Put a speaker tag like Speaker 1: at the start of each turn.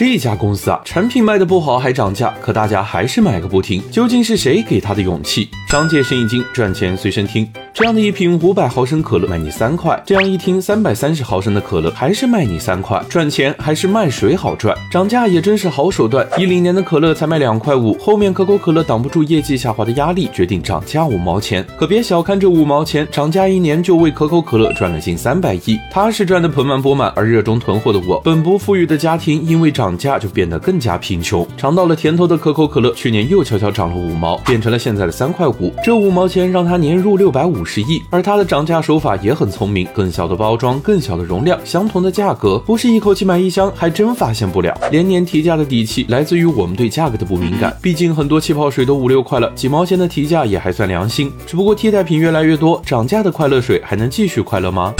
Speaker 1: 这家公司啊，产品卖的不好还涨价，可大家还是买个不停。究竟是谁给他的勇气？商界生意经，赚钱随身听。这样的一瓶五百毫升可乐卖你三块，这样一听三百三十毫升的可乐还是卖你三块，赚钱还是卖水好赚。涨价也真是好手段。一零年的可乐才卖两块五，后面可口可乐挡不住业绩下滑的压力，决定涨价五毛钱。可别小看这五毛钱，涨价一年就为可口可乐赚了近三百亿，他是赚得盆满钵满。而热衷囤货的我，本不富裕的家庭，因为涨。涨价就变得更加贫穷，尝到了甜头的可口可乐去年又悄悄涨了五毛，变成了现在的三块五。这五毛钱让他年入六百五五十亿，而它的涨价手法也很聪明，更小的包装，更小的容量，相同的价格，不是一口气买一箱，还真发现不了。连年提价的底气来自于我们对价格的不敏感，毕竟很多气泡水都五六块了，几毛钱的提价也还算良心。只不过替代品越来越多，涨价的快乐水还能继续快乐吗？